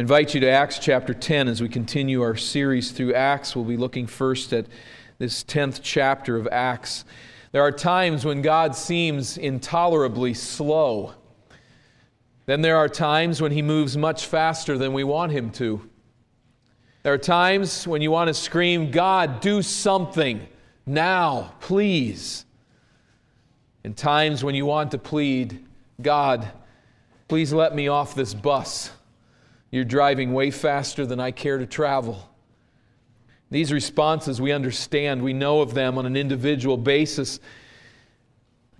Invite you to Acts chapter 10 as we continue our series through Acts. We'll be looking first at this 10th chapter of Acts. There are times when God seems intolerably slow. Then there are times when he moves much faster than we want him to. There are times when you want to scream, God, do something now, please. And times when you want to plead, God, please let me off this bus. You're driving way faster than I care to travel. These responses we understand, we know of them on an individual basis,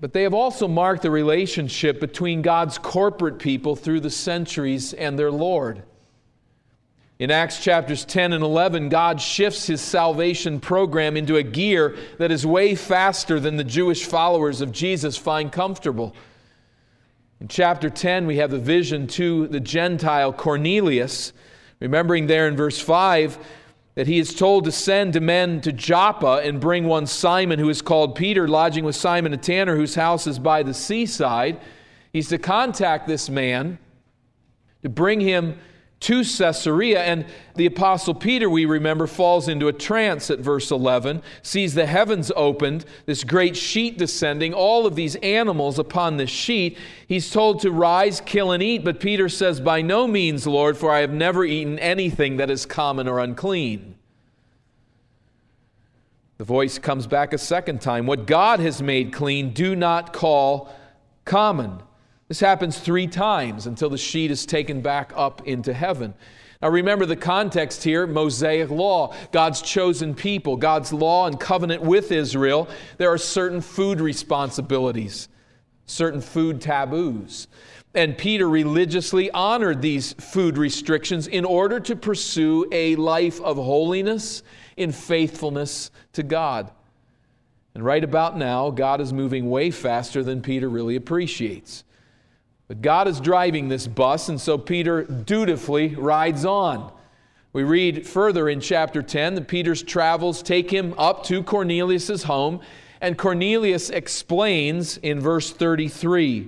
but they have also marked the relationship between God's corporate people through the centuries and their Lord. In Acts chapters 10 and 11, God shifts his salvation program into a gear that is way faster than the Jewish followers of Jesus find comfortable. In chapter 10, we have the vision to the Gentile Cornelius, remembering there in verse 5 that he is told to send men to Joppa and bring one Simon, who is called Peter, lodging with Simon a tanner, whose house is by the seaside. He's to contact this man to bring him to Caesarea. And the Apostle Peter, we remember, falls into a trance at verse 11, sees the heavens opened, this great sheet descending, all of these animals upon this sheet. He's told to rise, kill, and eat. But Peter says, By no means, Lord, for I have never eaten anything that is common or unclean. The voice comes back a second time. What God has made clean, do not call common. This happens three times until the sheet is taken back up into heaven. Now remember the context here Mosaic law, God's chosen people, God's law and covenant with Israel. There are certain food responsibilities, certain food taboos. And Peter religiously honored these food restrictions in order to pursue a life of holiness in faithfulness to God. And right about now, God is moving way faster than Peter really appreciates. But God is driving this bus, and so Peter dutifully rides on. We read further in chapter 10 that Peter's travels take him up to Cornelius' home, and Cornelius explains in verse 33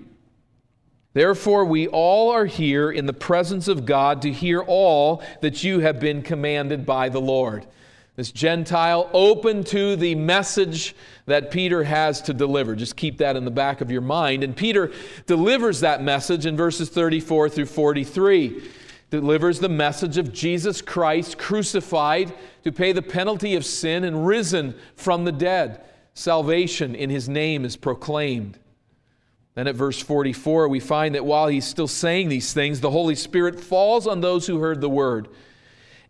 Therefore, we all are here in the presence of God to hear all that you have been commanded by the Lord. This Gentile open to the message that Peter has to deliver. Just keep that in the back of your mind. And Peter delivers that message in verses 34 through 43. Delivers the message of Jesus Christ crucified to pay the penalty of sin and risen from the dead. Salvation in his name is proclaimed. Then at verse 44, we find that while he's still saying these things, the Holy Spirit falls on those who heard the word.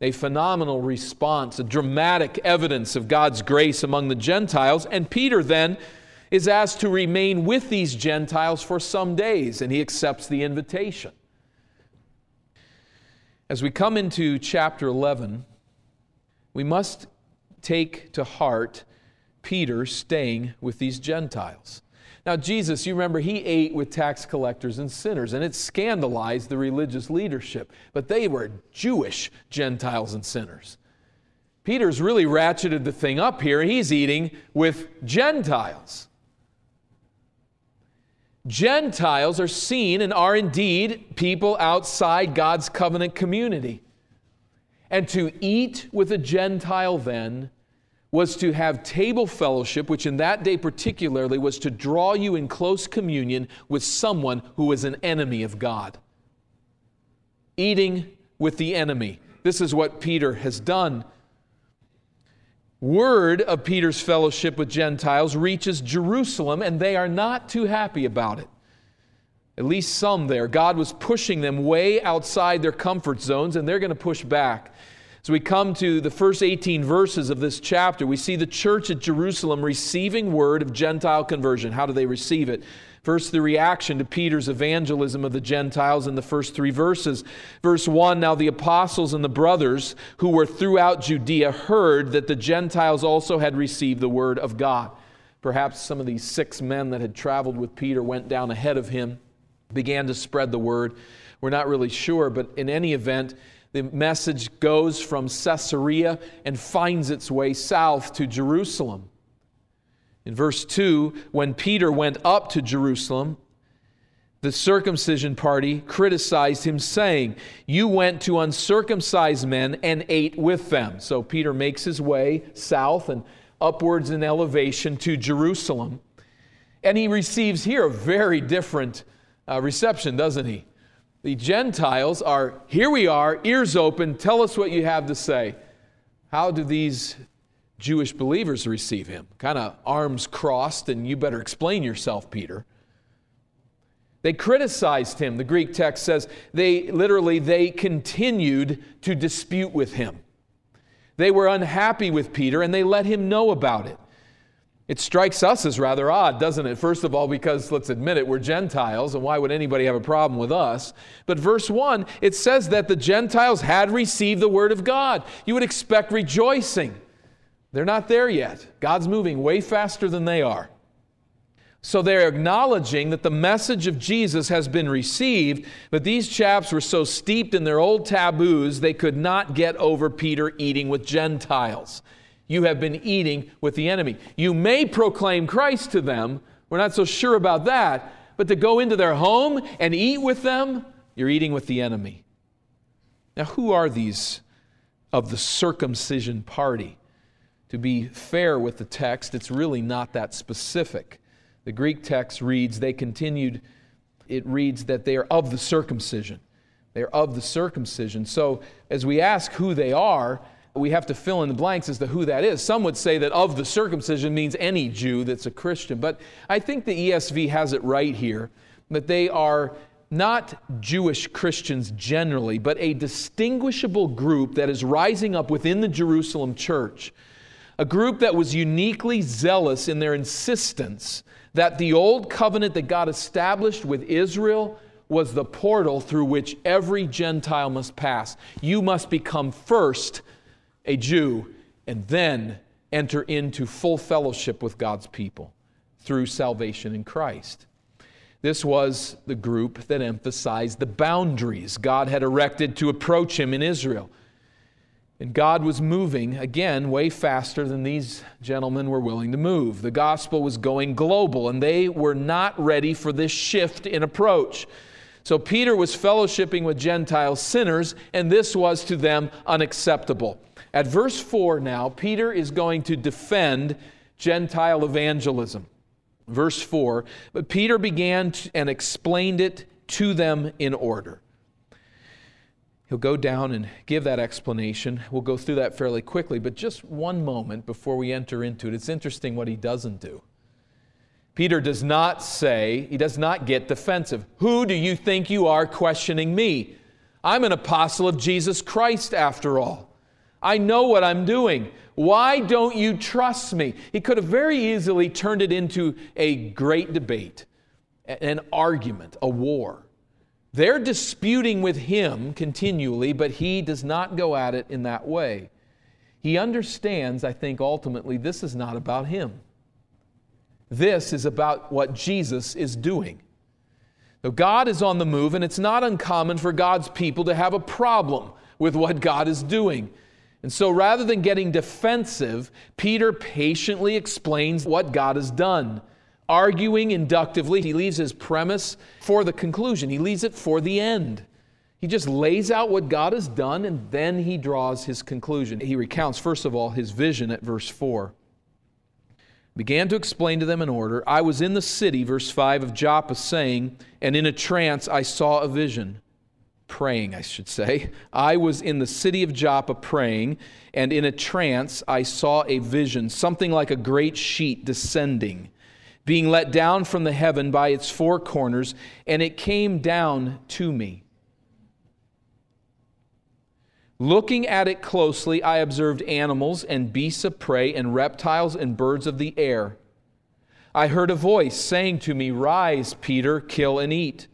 a phenomenal response, a dramatic evidence of God's grace among the Gentiles. And Peter then is asked to remain with these Gentiles for some days, and he accepts the invitation. As we come into chapter 11, we must take to heart Peter staying with these Gentiles. Now, Jesus, you remember, he ate with tax collectors and sinners, and it scandalized the religious leadership. But they were Jewish Gentiles and sinners. Peter's really ratcheted the thing up here. He's eating with Gentiles. Gentiles are seen and are indeed people outside God's covenant community. And to eat with a Gentile then was to have table fellowship, which in that day particularly was to draw you in close communion with someone who was an enemy of God. Eating with the enemy. This is what Peter has done. Word of Peter's fellowship with Gentiles reaches Jerusalem, and they are not too happy about it. At least some there. God was pushing them way outside their comfort zones, and they're going to push back. As we come to the first 18 verses of this chapter, we see the church at Jerusalem receiving word of Gentile conversion. How do they receive it? First, the reaction to Peter's evangelism of the Gentiles in the first three verses. Verse 1 Now the apostles and the brothers who were throughout Judea heard that the Gentiles also had received the word of God. Perhaps some of these six men that had traveled with Peter went down ahead of him, began to spread the word. We're not really sure, but in any event, the message goes from Caesarea and finds its way south to Jerusalem. In verse 2, when Peter went up to Jerusalem, the circumcision party criticized him, saying, You went to uncircumcised men and ate with them. So Peter makes his way south and upwards in elevation to Jerusalem. And he receives here a very different uh, reception, doesn't he? The Gentiles are, Here we are, ears open, tell us what you have to say. How do these Jewish believers receive him. Kind of arms crossed, and you better explain yourself, Peter. They criticized him. The Greek text says they literally they continued to dispute with him. They were unhappy with Peter and they let him know about it. It strikes us as rather odd, doesn't it? First of all, because let's admit it, we're Gentiles, and why would anybody have a problem with us? But verse 1, it says that the Gentiles had received the word of God. You would expect rejoicing. They're not there yet. God's moving way faster than they are. So they're acknowledging that the message of Jesus has been received, but these chaps were so steeped in their old taboos, they could not get over Peter eating with Gentiles. You have been eating with the enemy. You may proclaim Christ to them, we're not so sure about that, but to go into their home and eat with them, you're eating with the enemy. Now, who are these of the circumcision party? to be fair with the text, it's really not that specific. The Greek text reads, they continued, it reads that they are of the circumcision. They're of the circumcision. So as we ask who they are, we have to fill in the blanks as to who that is. Some would say that of the circumcision means any Jew that's a Christian. But I think the ESV has it right here that they are not Jewish Christians generally, but a distinguishable group that is rising up within the Jerusalem church a group that was uniquely zealous in their insistence that the old covenant that God established with Israel was the portal through which every Gentile must pass. You must become first a Jew and then enter into full fellowship with God's people through salvation in Christ. This was the group that emphasized the boundaries God had erected to approach Him in Israel. And God was moving, again, way faster than these gentlemen were willing to move. The gospel was going global, and they were not ready for this shift in approach. So Peter was fellowshipping with Gentile sinners, and this was to them unacceptable. At verse 4 now, Peter is going to defend Gentile evangelism. Verse 4 But Peter began and explained it to them in order. He'll go down and give that explanation. We'll go through that fairly quickly, but just one moment before we enter into it. It's interesting what he doesn't do. Peter does not say, he does not get defensive. Who do you think you are questioning me? I'm an apostle of Jesus Christ, after all. I know what I'm doing. Why don't you trust me? He could have very easily turned it into a great debate, an argument, a war. They're disputing with him continually, but he does not go at it in that way. He understands, I think, ultimately, this is not about him. This is about what Jesus is doing. So God is on the move, and it's not uncommon for God's people to have a problem with what God is doing. And so rather than getting defensive, Peter patiently explains what God has done arguing inductively. He leaves his premise for the conclusion, he leaves it for the end. He just lays out what God has done and then he draws his conclusion. He recounts, first of all, his vision at verse 4. Began to explain to them in order. I was in the city, verse 5 of Joppa, saying, and in a trance I saw a vision. Praying, I should say. I was in the city of Joppa praying, and in a trance I saw a vision, something like a great sheet descending being let down from the heaven by its four corners, and it came down to me. Looking at it closely, I observed animals and beasts of prey and reptiles and birds of the air. I heard a voice saying to me, Rise, Peter, kill and eat.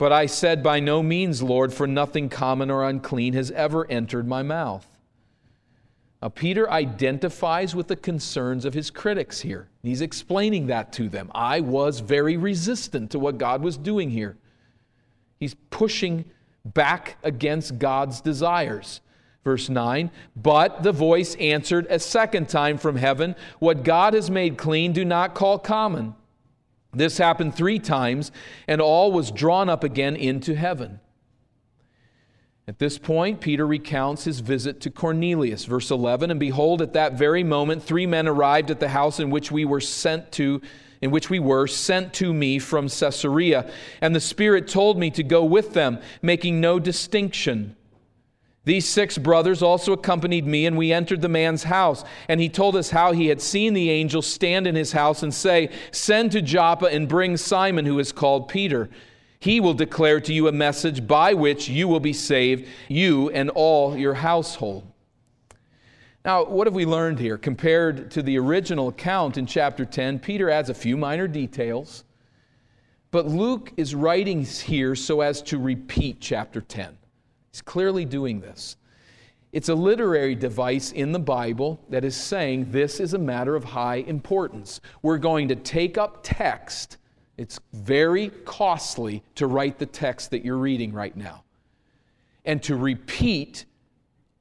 But I said, By no means, Lord, for nothing common or unclean has ever entered my mouth. Now, Peter identifies with the concerns of his critics here. He's explaining that to them. I was very resistant to what God was doing here. He's pushing back against God's desires. Verse 9, but the voice answered a second time from heaven, What God has made clean, do not call common. This happened three times, and all was drawn up again into heaven. At this point, Peter recounts his visit to Cornelius. Verse 11 And behold, at that very moment, three men arrived at the house in which we were sent to. In which we were sent to me from Caesarea, and the Spirit told me to go with them, making no distinction. These six brothers also accompanied me, and we entered the man's house. And he told us how he had seen the angel stand in his house and say, Send to Joppa and bring Simon, who is called Peter. He will declare to you a message by which you will be saved, you and all your household. Now, what have we learned here? Compared to the original account in chapter 10, Peter adds a few minor details, but Luke is writing here so as to repeat chapter 10. He's clearly doing this. It's a literary device in the Bible that is saying this is a matter of high importance. We're going to take up text. It's very costly to write the text that you're reading right now. And to repeat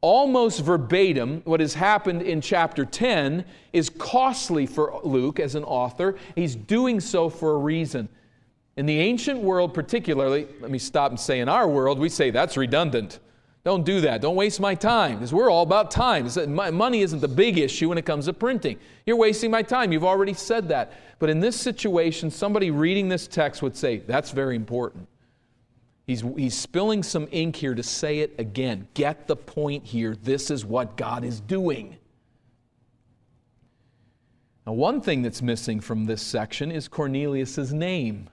almost verbatim what has happened in chapter 10 is costly for Luke as an author. He's doing so for a reason. In the ancient world, particularly, let me stop and say in our world, we say that's redundant. Don't do that. Don't waste my time because we're all about time. Uh, money isn't the big issue when it comes to printing. You're wasting my time. You've already said that. But in this situation, somebody reading this text would say, that's very important. He's, he's spilling some ink here to say it again. Get the point here. This is what God is doing. Now, one thing that's missing from this section is Cornelius' name.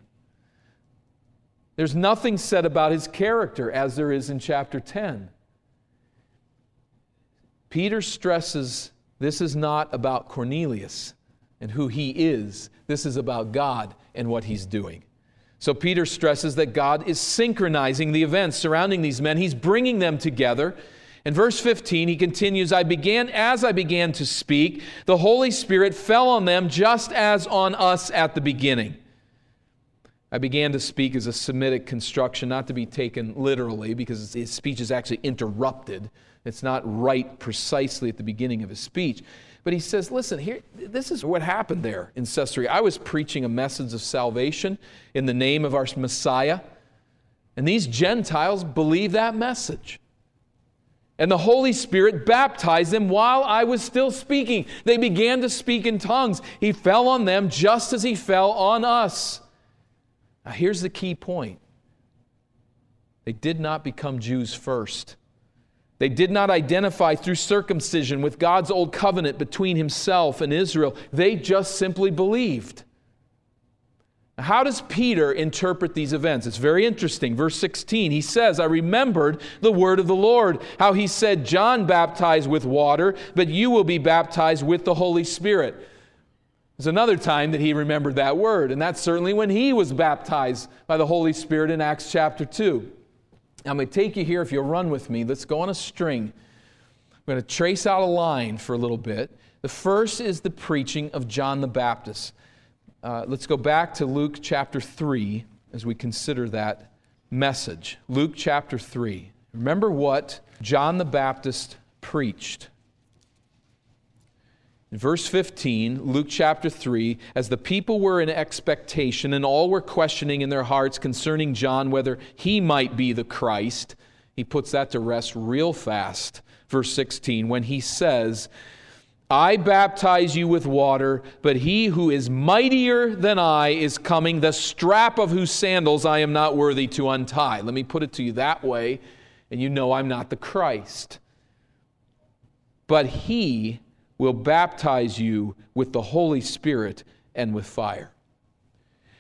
There's nothing said about his character as there is in chapter 10. Peter stresses this is not about Cornelius and who he is, this is about God and what he's doing. So Peter stresses that God is synchronizing the events surrounding these men, he's bringing them together. In verse 15, he continues, I began, as I began to speak, the Holy Spirit fell on them just as on us at the beginning. I began to speak as a Semitic construction, not to be taken literally, because his speech is actually interrupted. It's not right precisely at the beginning of his speech. But he says, listen, here, this is what happened there in Caesarea. I was preaching a message of salvation in the name of our Messiah, and these Gentiles believe that message. And the Holy Spirit baptized them while I was still speaking. They began to speak in tongues. He fell on them just as he fell on us. Now, here's the key point they did not become Jews first. They did not identify through circumcision with God's old covenant between himself and Israel. They just simply believed. How does Peter interpret these events? It's very interesting. Verse 16, he says, I remembered the word of the Lord, how he said, John baptized with water, but you will be baptized with the Holy Spirit. There's another time that he remembered that word, and that's certainly when he was baptized by the Holy Spirit in Acts chapter 2. I'm going to take you here, if you'll run with me. Let's go on a string. I'm going to trace out a line for a little bit. The first is the preaching of John the Baptist. Uh, let's go back to Luke chapter 3 as we consider that message. Luke chapter 3. Remember what John the Baptist preached. Verse 15, Luke chapter 3, as the people were in expectation and all were questioning in their hearts concerning John whether he might be the Christ, he puts that to rest real fast. Verse 16, when he says, I baptize you with water, but he who is mightier than I is coming, the strap of whose sandals I am not worthy to untie. Let me put it to you that way, and you know I'm not the Christ. But he will baptize you with the Holy Spirit and with fire.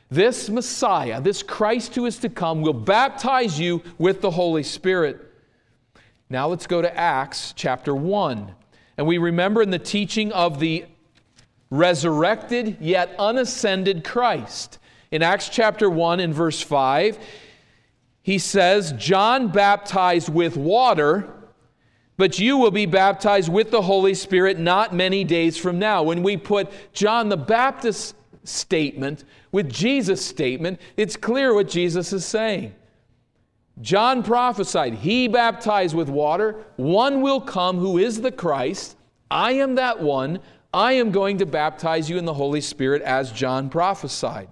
This Messiah, this Christ who is to come, will baptize you with the Holy Spirit. Now let's go to Acts chapter 1. And we remember in the teaching of the resurrected yet unascended Christ. In Acts chapter 1 and verse 5, he says, John baptized with water, but you will be baptized with the Holy Spirit not many days from now. When we put John the Baptist's statement with Jesus' statement, it's clear what Jesus is saying. John prophesied, He baptized with water. One will come who is the Christ. I am that one. I am going to baptize you in the Holy Spirit as John prophesied.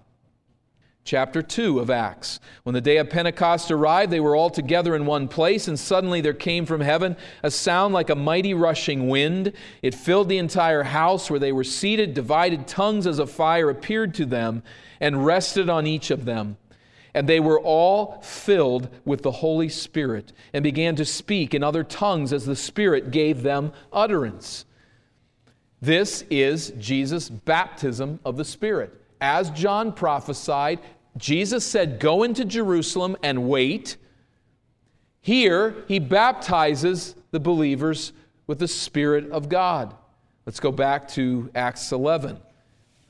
Chapter 2 of Acts. When the day of Pentecost arrived, they were all together in one place, and suddenly there came from heaven a sound like a mighty rushing wind. It filled the entire house where they were seated. Divided tongues as a fire appeared to them and rested on each of them. And they were all filled with the Holy Spirit and began to speak in other tongues as the Spirit gave them utterance. This is Jesus' baptism of the Spirit. As John prophesied, Jesus said, Go into Jerusalem and wait. Here, he baptizes the believers with the Spirit of God. Let's go back to Acts 11.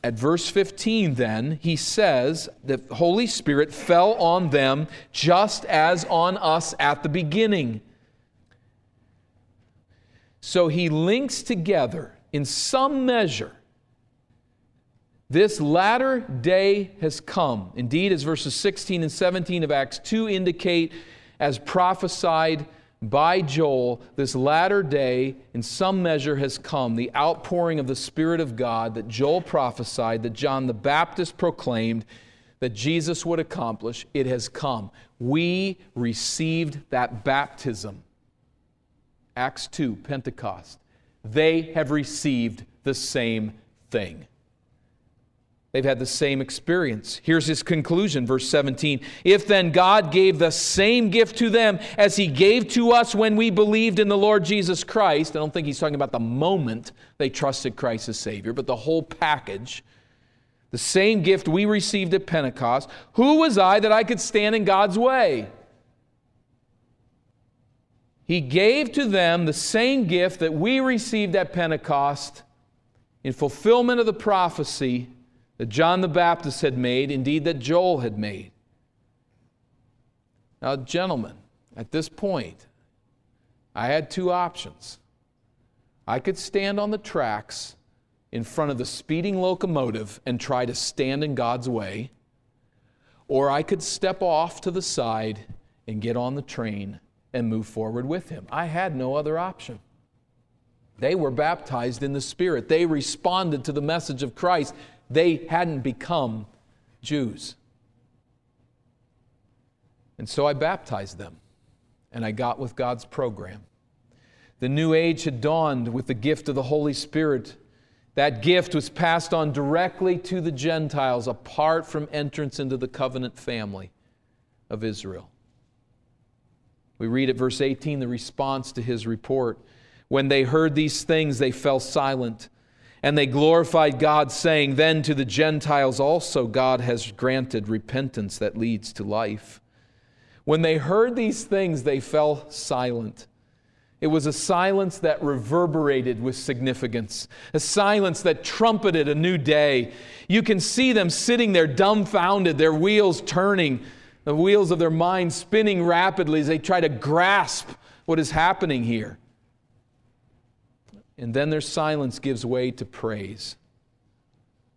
At verse 15, then, he says the Holy Spirit fell on them just as on us at the beginning. So he links together in some measure, this latter day has come. Indeed, as verses 16 and 17 of Acts 2 indicate, as prophesied by Joel, this latter day, in some measure, has come. The outpouring of the Spirit of God that Joel prophesied, that John the Baptist proclaimed, that Jesus would accomplish, it has come. We received that baptism. Acts 2, Pentecost they have received the same thing. They've had the same experience. Here's his conclusion, verse 17. If then God gave the same gift to them as he gave to us when we believed in the Lord Jesus Christ, I don't think he's talking about the moment they trusted Christ as Savior, but the whole package, the same gift we received at Pentecost, who was I that I could stand in God's way? He gave to them the same gift that we received at Pentecost in fulfillment of the prophecy that John the Baptist had made, indeed, that Joel had made. Now, gentlemen, at this point, I had two options. I could stand on the tracks in front of the speeding locomotive and try to stand in God's way, or I could step off to the side and get on the train and move forward with him. I had no other option. They were baptized in the Spirit, they responded to the message of Christ. They hadn't become Jews. And so I baptized them, and I got with God's program. The new age had dawned with the gift of the Holy Spirit. That gift was passed on directly to the Gentiles apart from entrance into the covenant family of Israel. We read at verse 18 the response to his report. When they heard these things, they fell silent. And they glorified God, saying, Then to the Gentiles also God has granted repentance that leads to life. When they heard these things, they fell silent. It was a silence that reverberated with significance, a silence that trumpeted a new day. You can see them sitting there dumbfounded, their wheels turning the wheels of their mind spinning rapidly as they try to grasp what is happening here. And then their silence gives way to praise.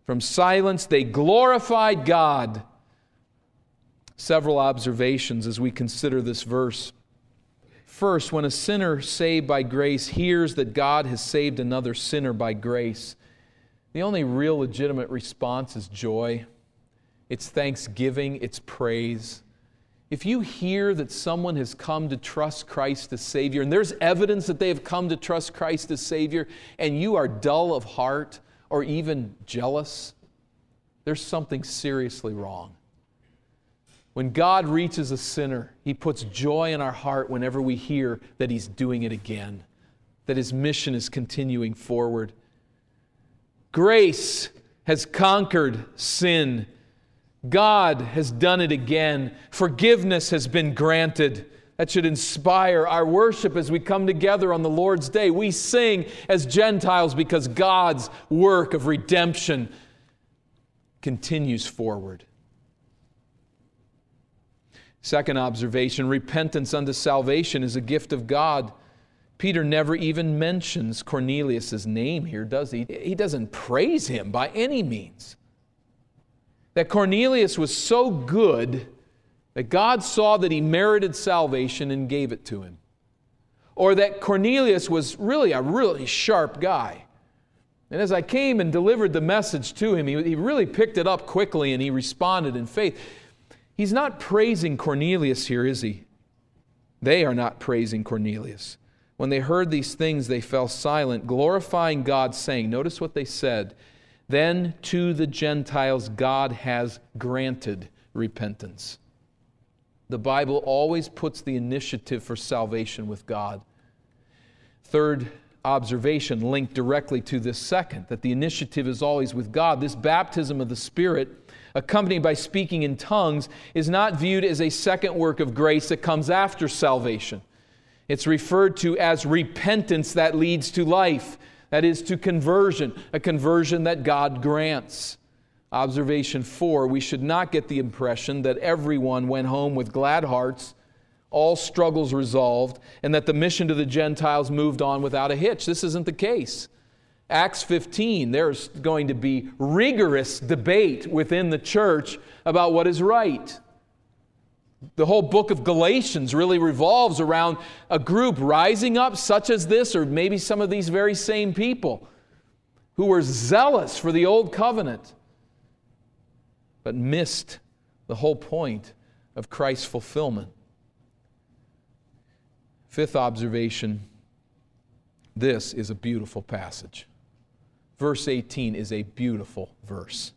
From silence, they glorified God. Several observations as we consider this verse. First, when a sinner saved by grace hears that God has saved another sinner by grace, the only real legitimate response is joy it's thanksgiving, it's praise. If you hear that someone has come to trust Christ as Savior, and there's evidence that they have come to trust Christ as Savior, and you are dull of heart or even jealous, there's something seriously wrong. When God reaches a sinner, He puts joy in our heart whenever we hear that He's doing it again, that His mission is continuing forward. Grace has conquered sin God has done it again. Forgiveness has been granted. That should inspire our worship as we come together on the Lord's day. We sing as Gentiles because God's work of redemption continues forward. Second observation repentance unto salvation is a gift of God. Peter never even mentions Cornelius' name here, does he? He doesn't praise him by any means. That Cornelius was so good that God saw that he merited salvation and gave it to him. Or that Cornelius was really a really sharp guy. And as I came and delivered the message to him, he, he really picked it up quickly and he responded in faith. He's not praising Cornelius here, is he? They are not praising Cornelius. When they heard these things, they fell silent, glorifying God, saying, Notice what they said. Then to the Gentiles, God has granted repentance. The Bible always puts the initiative for salvation with God. Third observation linked directly to this second that the initiative is always with God. This baptism of the Spirit, accompanied by speaking in tongues, is not viewed as a second work of grace that comes after salvation. It's referred to as repentance that leads to life, that is, to conversion, a conversion that God grants. Observation four, we should not get the impression that everyone went home with glad hearts, all struggles resolved, and that the mission to the Gentiles moved on without a hitch. This isn't the case. Acts 15, there's going to be rigorous debate within the church about what is right. The whole book of Galatians really revolves around a group rising up, such as this, or maybe some of these very same people who were zealous for the old covenant, but missed the whole point of Christ's fulfillment. Fifth observation this is a beautiful passage. Verse 18 is a beautiful verse.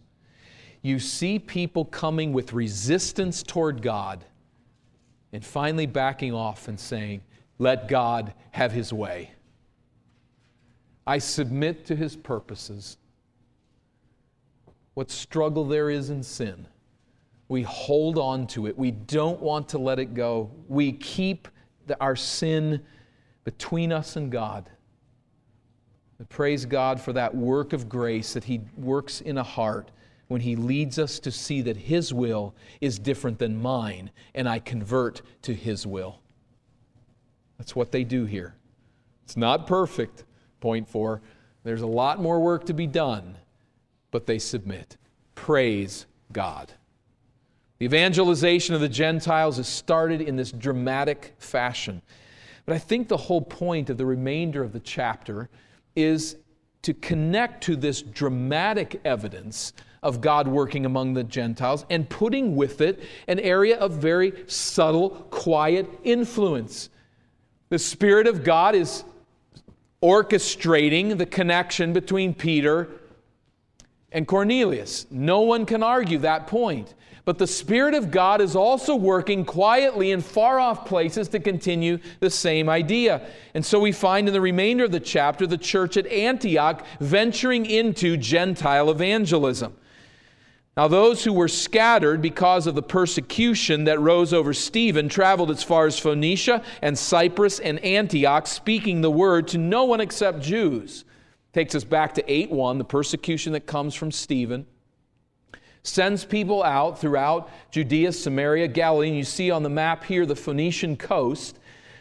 You see people coming with resistance toward God and finally backing off and saying, Let God have His way. I submit to His purposes. What struggle there is in sin, we hold on to it. We don't want to let it go. We keep the, our sin between us and God. But praise God for that work of grace that He works in a heart when He leads us to see that His will is different than mine, and I convert to His will. That's what they do here. It's not perfect, point four. There's a lot more work to be done, but they submit. Praise God. The evangelization of the Gentiles is started in this dramatic fashion. But I think the whole point of the remainder of the chapter is to connect to this dramatic evidence of God working among the Gentiles and putting with it an area of very subtle, quiet influence. The Spirit of God is orchestrating the connection between Peter and Cornelius. No one can argue that point. But the Spirit of God is also working quietly in far off places to continue the same idea. And so we find in the remainder of the chapter the church at Antioch venturing into Gentile evangelism. Now, those who were scattered because of the persecution that rose over Stephen traveled as far as Phoenicia and Cyprus and Antioch, speaking the word to no one except Jews. Takes us back to 8 1, the persecution that comes from Stephen. Sends people out throughout Judea, Samaria, Galilee. And you see on the map here the Phoenician coast.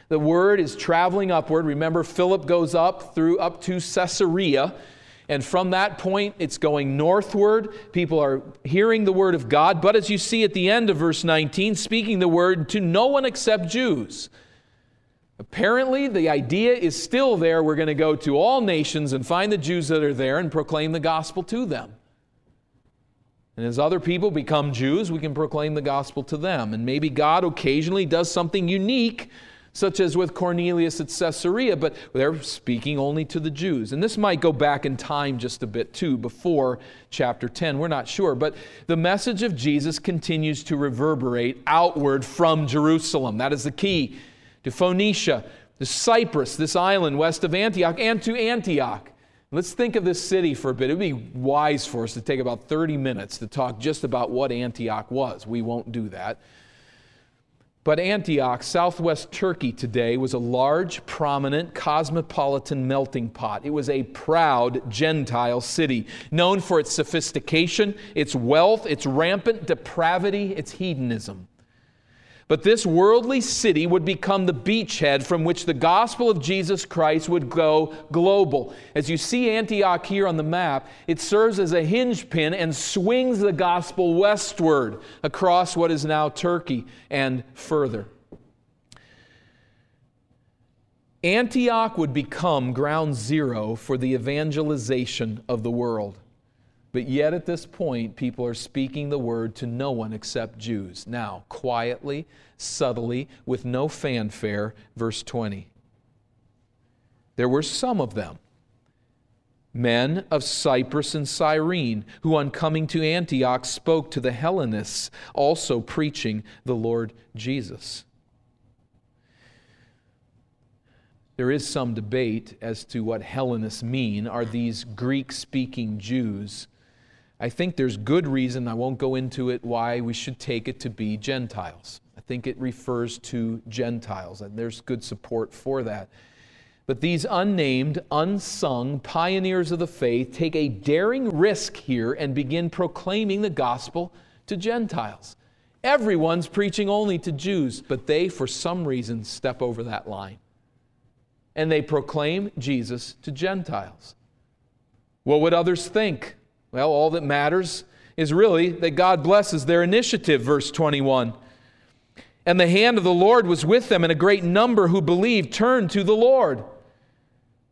The word is traveling upward. Remember, Philip goes up through up to Caesarea and from that point, it's going northward. People are hearing the word of God. But as you see at the end of verse 19, speaking the word to no one except Jews. Apparently, the idea is still there. We're going to go to all nations and find the Jews that are there and proclaim the gospel to them. And as other people become Jews, we can proclaim the gospel to them. And maybe God occasionally does something unique such as with Cornelius at Caesarea, but they're speaking only to the Jews. And this might go back in time just a bit too, before chapter 10. We're not sure. But the message of Jesus continues to reverberate outward from Jerusalem. That is the key to Phoenicia, to Cyprus, this island west of Antioch, and to Antioch. Let's think of this city for a bit. It would be wise for us to take about 30 minutes to talk just about what Antioch was. We won't do that. But Antioch, southwest Turkey today, was a large, prominent, cosmopolitan melting pot. It was a proud Gentile city, known for its sophistication, its wealth, its rampant depravity, its hedonism. But this worldly city would become the beachhead from which the gospel of Jesus Christ would go global. As you see Antioch here on the map, it serves as a hinge pin and swings the gospel westward across what is now Turkey and further. Antioch would become ground zero for the evangelization of the world. But yet, at this point, people are speaking the word to no one except Jews. Now, quietly, subtly, with no fanfare, verse 20. There were some of them, men of Cyprus and Cyrene, who on coming to Antioch spoke to the Hellenists, also preaching the Lord Jesus. There is some debate as to what Hellenists mean. Are these Greek speaking Jews? I think there's good reason, I won't go into it, why we should take it to be Gentiles. I think it refers to Gentiles, and there's good support for that. But these unnamed, unsung pioneers of the faith take a daring risk here and begin proclaiming the gospel to Gentiles. Everyone's preaching only to Jews, but they, for some reason, step over that line. And they proclaim Jesus to Gentiles. What would others think? Well, all that matters is really that God blesses their initiative, verse 21. And the hand of the Lord was with them, and a great number who believed turned to the Lord.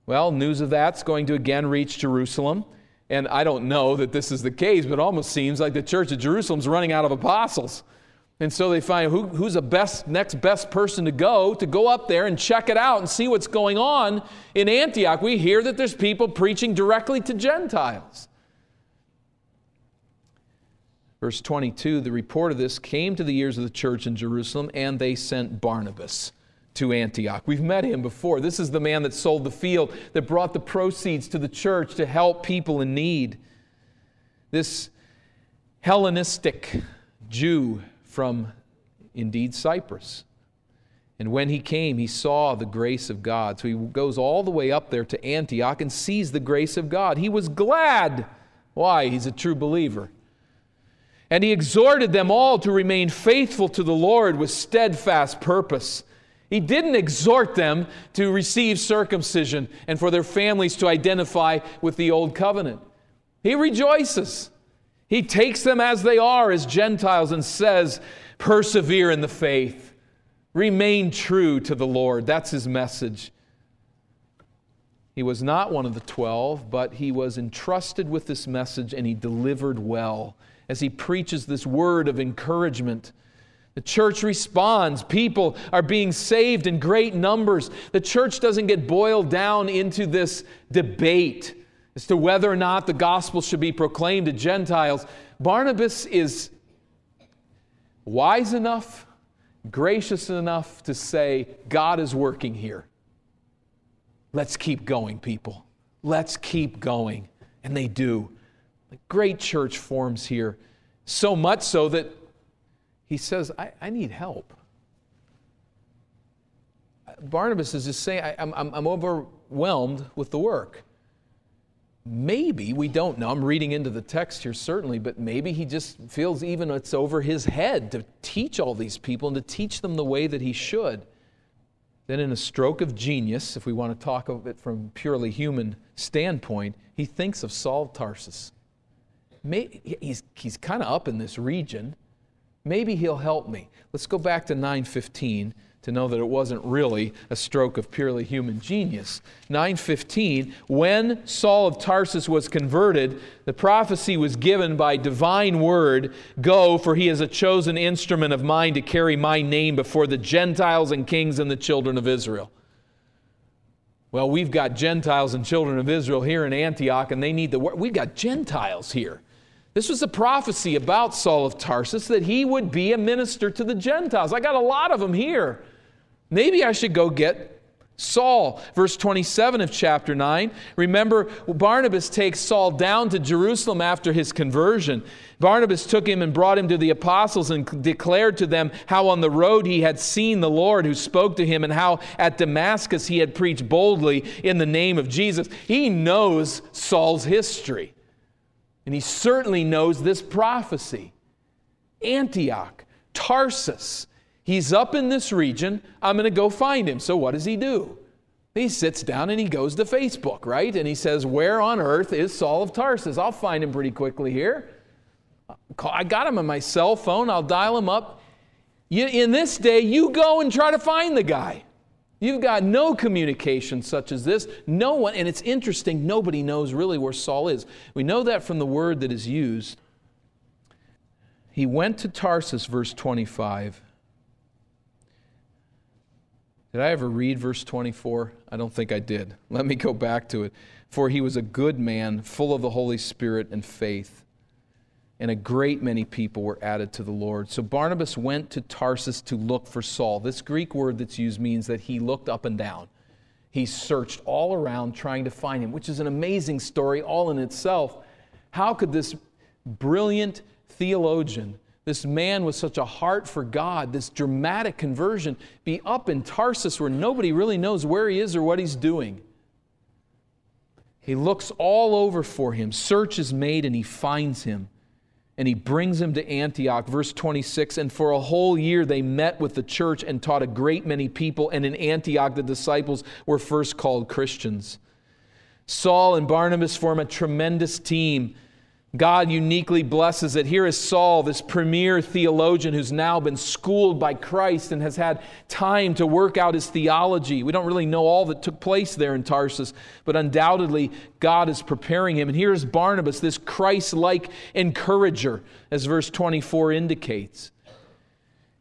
Well, news of that's going to again reach Jerusalem. And I don't know that this is the case, but it almost seems like the church of Jerusalem's running out of apostles. And so they find who, who's the best, next best person to go to go up there and check it out and see what's going on in Antioch. We hear that there's people preaching directly to Gentiles. Verse 22 the report of this came to the ears of the church in Jerusalem, and they sent Barnabas to Antioch. We've met him before. This is the man that sold the field, that brought the proceeds to the church to help people in need. This Hellenistic Jew from indeed Cyprus. And when he came, he saw the grace of God. So he goes all the way up there to Antioch and sees the grace of God. He was glad. Why? He's a true believer. And he exhorted them all to remain faithful to the Lord with steadfast purpose. He didn't exhort them to receive circumcision and for their families to identify with the old covenant. He rejoices. He takes them as they are, as Gentiles, and says, Persevere in the faith. Remain true to the Lord. That's his message. He was not one of the twelve, but he was entrusted with this message and he delivered well as he preaches this word of encouragement. The church responds. People are being saved in great numbers. The church doesn't get boiled down into this debate as to whether or not the gospel should be proclaimed to Gentiles. Barnabas is wise enough, gracious enough to say, God is working here. Let's keep going, people. Let's keep going. And they do. A great church forms here, so much so that he says, I, I need help. Barnabas is just saying, I, am I'm, I'm overwhelmed with the work. Maybe, we don't know, I'm reading into the text here certainly, but maybe he just feels even it's over his head to teach all these people and to teach them the way that he should. Then, in a stroke of genius, if we want to talk of it from purely human standpoint, he thinks of Saul Tarsus he's, he's kind of up in this region. Maybe he'll help me. Let's go back to 915 to know that it wasn't really a stroke of purely human genius. 915, when Saul of Tarsus was converted, the prophecy was given by divine word Go, for he is a chosen instrument of mine to carry my name before the Gentiles and kings and the children of Israel. Well, we've got Gentiles and children of Israel here in Antioch, and they need the word. We've got Gentiles here. This was a prophecy about Saul of Tarsus that he would be a minister to the Gentiles. I got a lot of them here. Maybe I should go get Saul, verse 27 of chapter 9. Remember, Barnabas takes Saul down to Jerusalem after his conversion. Barnabas took him and brought him to the apostles and declared to them how on the road he had seen the Lord who spoke to him and how at Damascus he had preached boldly in the name of Jesus. He knows Saul's history, and he certainly knows this prophecy. Antioch, Tarsus, He's up in this region. I'm going to go find him. So, what does he do? He sits down and he goes to Facebook, right? And he says, Where on earth is Saul of Tarsus? I'll find him pretty quickly here. I got him on my cell phone. I'll dial him up. in this day, you go and try to find the guy. You've got no communication such as this. No one, and it's interesting, nobody knows really where Saul is. We know that from the word that is used. He went to Tarsus, verse 25 did I ever read verse 24? I don't think I did. Let me go back to it. For he was a good man, full of the Holy Spirit and faith. And a great many people were added to the Lord. So Barnabas went to Tarsus to look for Saul. This Greek word that's used means that he looked up and down. He searched all around trying to find him, which is an amazing story all in itself. How could this brilliant theologian this man with such a heart for God, this dramatic conversion, be up in Tarsus where nobody really knows where he is or what he's doing. He looks all over for him. Search is made and he finds him. And he brings him to Antioch. Verse 26 And for a whole year they met with the church and taught a great many people. And in Antioch the disciples were first called Christians. Saul and Barnabas form a tremendous team God uniquely blesses it. Here is Saul, this premier theologian who's now been schooled by Christ and has had time to work out his theology. We don't really know all that took place there in Tarsus, but undoubtedly God is preparing him. And here's Barnabas, this Christ like encourager, as verse 24 indicates.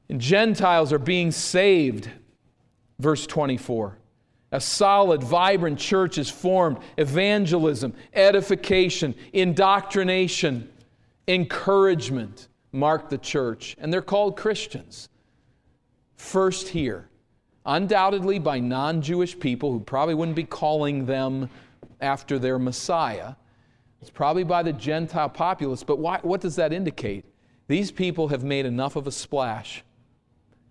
And Gentiles are being saved, verse 24. A solid, vibrant church is formed. Evangelism, edification, indoctrination, encouragement mark the church. And they're called Christians. First here, undoubtedly by non Jewish people who probably wouldn't be calling them after their Messiah. It's probably by the Gentile populace. But why, what does that indicate? These people have made enough of a splash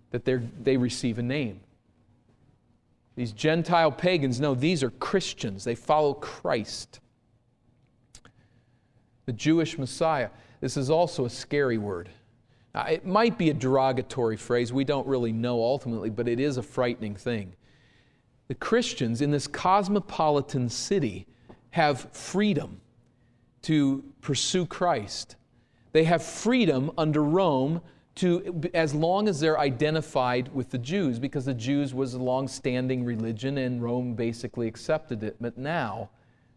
that they receive a name. These Gentile pagans, no, these are Christians. They follow Christ. The Jewish Messiah. This is also a scary word. Now, it might be a derogatory phrase. We don't really know ultimately, but it is a frightening thing. The Christians in this cosmopolitan city have freedom to pursue Christ. They have freedom under Rome to as long as they're identified with the Jews, because the Jews was a long-standing religion and Rome basically accepted it. But now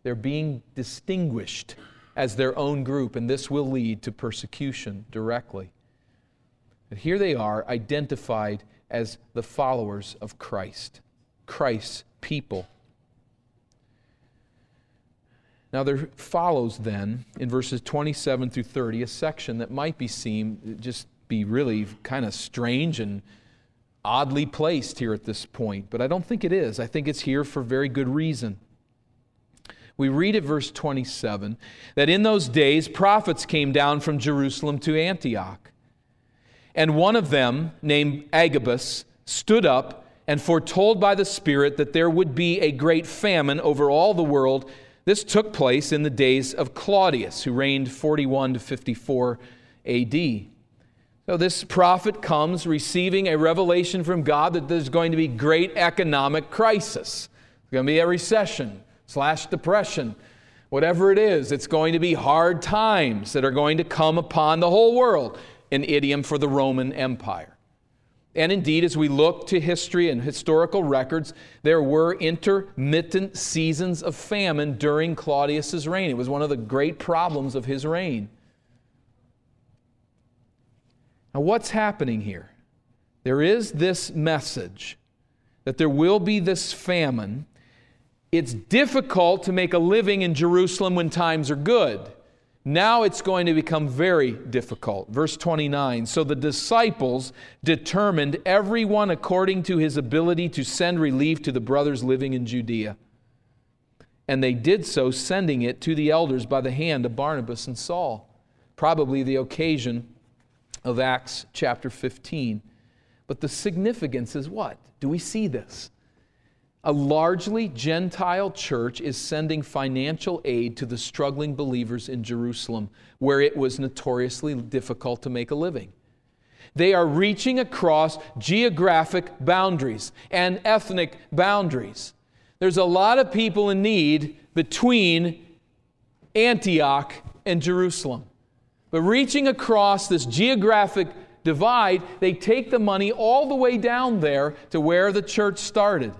they're being distinguished as their own group, and this will lead to persecution directly. But here they are identified as the followers of Christ, Christ's people. Now, there follows then, in verses 27 through 30, a section that might be seen just be really kind of strange and oddly placed here at this point, but I don't think it is. I think it's here for very good reason. We read at verse 27 that in those days prophets came down from Jerusalem to Antioch. And one of them, named Agabus, stood up and foretold by the Spirit that there would be a great famine over all the world. This took place in the days of Claudius, who reigned 41 to 54 AD. So this prophet comes receiving a revelation from God that there's going to be great economic crisis. There's going to be a recession slash depression. Whatever it is, it's going to be hard times that are going to come upon the whole world, an idiom for the Roman Empire. And indeed, as we look to history and historical records, there were intermittent seasons of famine during Claudius's reign. It was one of the great problems of his reign. Now, what's happening here? There is this message that there will be this famine. It's difficult to make a living in Jerusalem when times are good. Now it's going to become very difficult. Verse 29 So the disciples determined, everyone according to his ability, to send relief to the brothers living in Judea. And they did so, sending it to the elders by the hand of Barnabas and Saul. Probably the occasion of Acts chapter 15. But the significance is what? Do we see this? A largely Gentile church is sending financial aid to the struggling believers in Jerusalem, where it was notoriously difficult to make a living. They are reaching across geographic boundaries and ethnic boundaries. There's a lot of people in need between Antioch and Jerusalem. But reaching across this geographic divide, they take the money all the way down there to where the church started.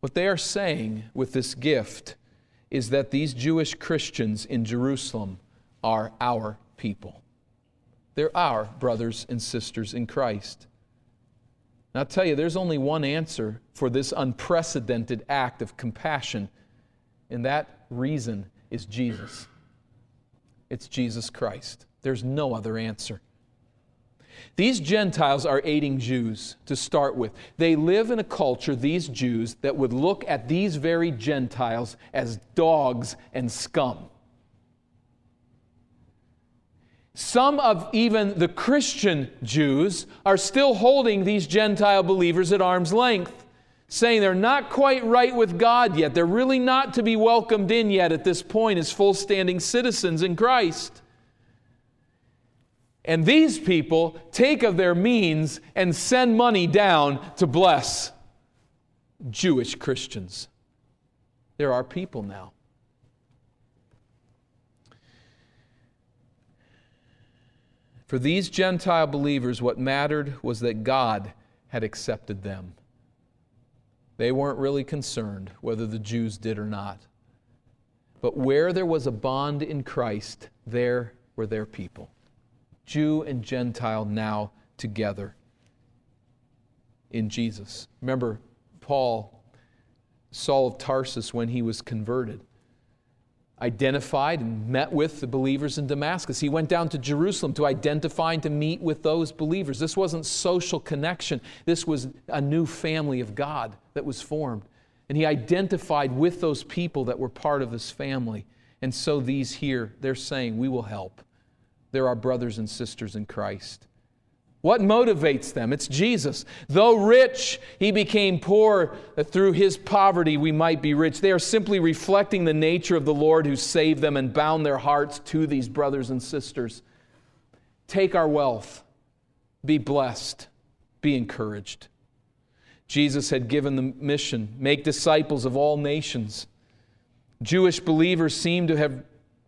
What they are saying with this gift is that these Jewish Christians in Jerusalem are our people. They're our brothers and sisters in Christ. And I'll tell you, there's only one answer for this unprecedented act of compassion, and that reason is Jesus. It's Jesus Christ. There's no other answer. These Gentiles are aiding Jews to start with. They live in a culture, these Jews, that would look at these very Gentiles as dogs and scum. Some of even the Christian Jews are still holding these Gentile believers at arm's length, saying they're not quite right with God yet. They're really not to be welcomed in yet at this point as full standing citizens in Christ. And these people take of their means and send money down to bless Jewish Christians. There are people now. For these Gentile believers, what mattered was that God had accepted them. They weren't really concerned whether the Jews did or not. But where there was a bond in Christ, there were their people. Jew and Gentile now together in Jesus. Remember, Paul, Saul of Tarsus, when he was converted, identified and met with the believers in Damascus. He went down to Jerusalem to identify and to meet with those believers. This wasn't social connection, this was a new family of God that was formed. And he identified with those people that were part of this family. And so these here, they're saying, We will help. They're our brothers and sisters in Christ. What motivates them? It's Jesus. Though rich, he became poor that through his poverty we might be rich. They are simply reflecting the nature of the Lord who saved them and bound their hearts to these brothers and sisters. Take our wealth, be blessed, be encouraged. Jesus had given the mission make disciples of all nations. Jewish believers seem to have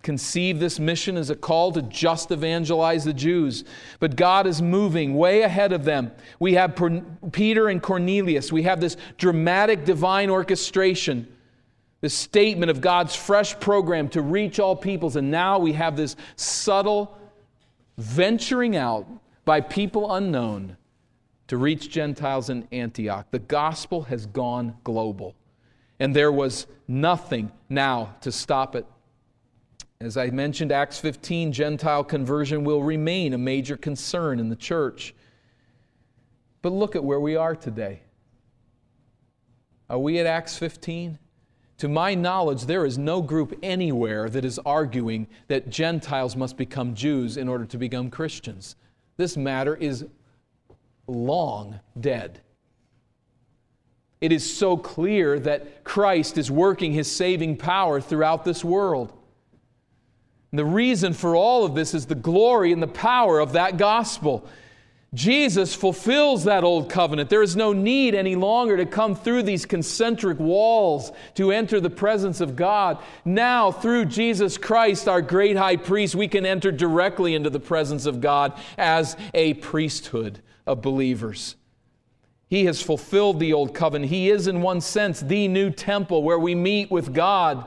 conceive this mission as a call to just evangelize the Jews. But God is moving way ahead of them. We have Peter and Cornelius. We have this dramatic divine orchestration, this statement of God's fresh program to reach all peoples. And now we have this subtle venturing out by people unknown to reach Gentiles in Antioch. The gospel has gone global. And there was nothing now to stop it. As I mentioned, Acts 15, Gentile conversion will remain a major concern in the church. But look at where we are today. Are we at Acts 15? To my knowledge, there is no group anywhere that is arguing that Gentiles must become Jews in order to become Christians. This matter is long dead. It is so clear that Christ is working his saving power throughout this world. And the reason for all of this is the glory and the power of that gospel. Jesus fulfills that old covenant. There is no need any longer to come through these concentric walls to enter the presence of God. Now, through Jesus Christ, our great high priest, we can enter directly into the presence of God as a priesthood of believers. He has fulfilled the old covenant. He is, in one sense, the new temple where we meet with God.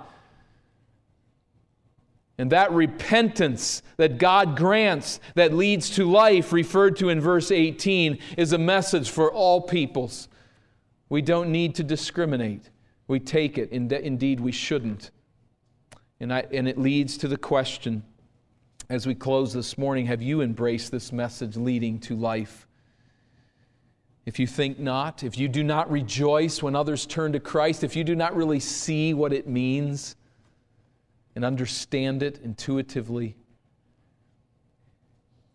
And that repentance that God grants that leads to life, referred to in verse 18, is a message for all peoples. We don't need to discriminate. We take it, indeed, we shouldn't. And, I, and it leads to the question as we close this morning have you embraced this message leading to life? If you think not, if you do not rejoice when others turn to Christ, if you do not really see what it means and understand it intuitively,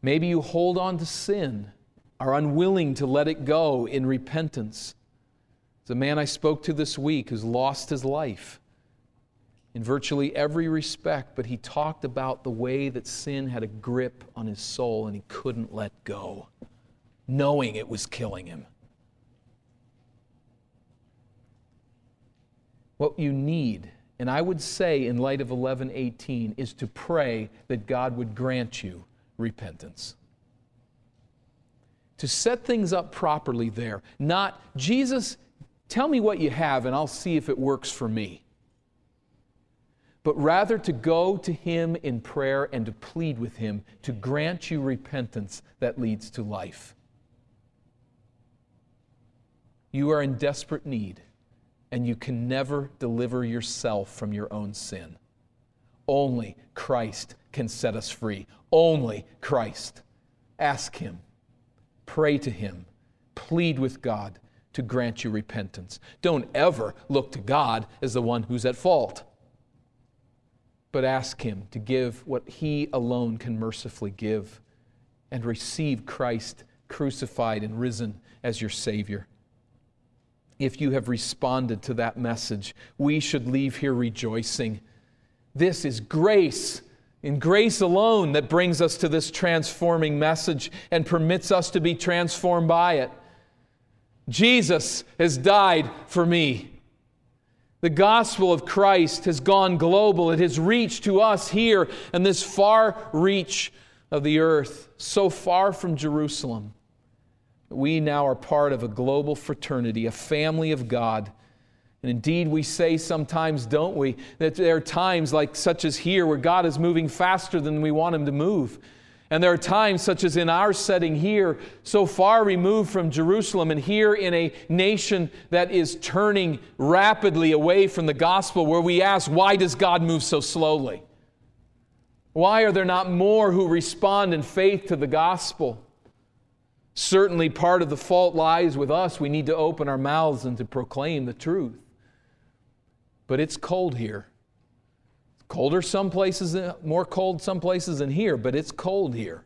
maybe you hold on to sin, are unwilling to let it go in repentance. There's a man I spoke to this week who's lost his life in virtually every respect, but he talked about the way that sin had a grip on his soul and he couldn't let go, knowing it was killing him. What you need, and I would say in light of 1118, is to pray that God would grant you repentance. To set things up properly there, not Jesus, tell me what you have and I'll see if it works for me but rather to go to Him in prayer and to plead with Him to grant you repentance that leads to life. You are in desperate need, and you can never deliver yourself from your own sin. Only Christ can set us free. Only Christ. Ask Him, pray to Him, plead with God to grant you repentance. Don't ever look to God as the one who's at fault but ask Him to give what He alone can mercifully give and receive Christ crucified and risen as your Savior. If you have responded to that message, we should leave here rejoicing. This is grace, in grace alone, that brings us to this transforming message and permits us to be transformed by it. Jesus has died for me. The gospel of Christ has gone global. It has reached to us here in this far reach of the earth, so far from Jerusalem. We now are part of a global fraternity, a family of God. And indeed, we say sometimes, don't we, that there are times like such as here where God is moving faster than we want Him to move. And there are times, such as in our setting here, so far removed from Jerusalem, and here in a nation that is turning rapidly away from the gospel, where we ask, why does God move so slowly? Why are there not more who respond in faith to the gospel? Certainly, part of the fault lies with us. We need to open our mouths and to proclaim the truth. But it's cold here. Colder some places, uh, more cold some places than here, but it's cold here.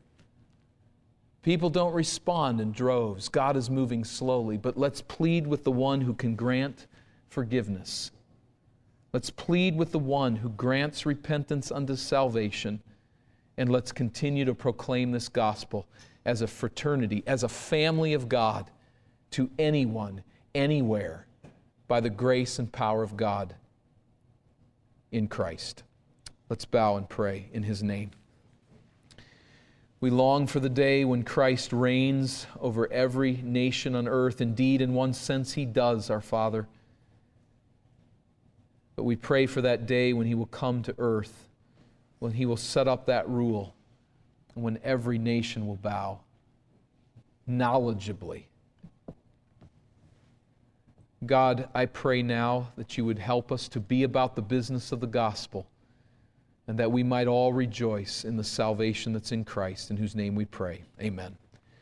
People don't respond in droves. God is moving slowly, but let's plead with the one who can grant forgiveness. Let's plead with the one who grants repentance unto salvation, and let's continue to proclaim this gospel as a fraternity, as a family of God to anyone, anywhere, by the grace and power of God in Christ. Let's bow and pray in His name. We long for the day when Christ reigns over every nation on earth. Indeed, in one sense, He does, our Father. But we pray for that day when He will come to earth, when He will set up that rule, when every nation will bow knowledgeably. God, I pray now that you would help us to be about the business of the gospel and that we might all rejoice in the salvation that's in Christ, in whose name we pray. Amen.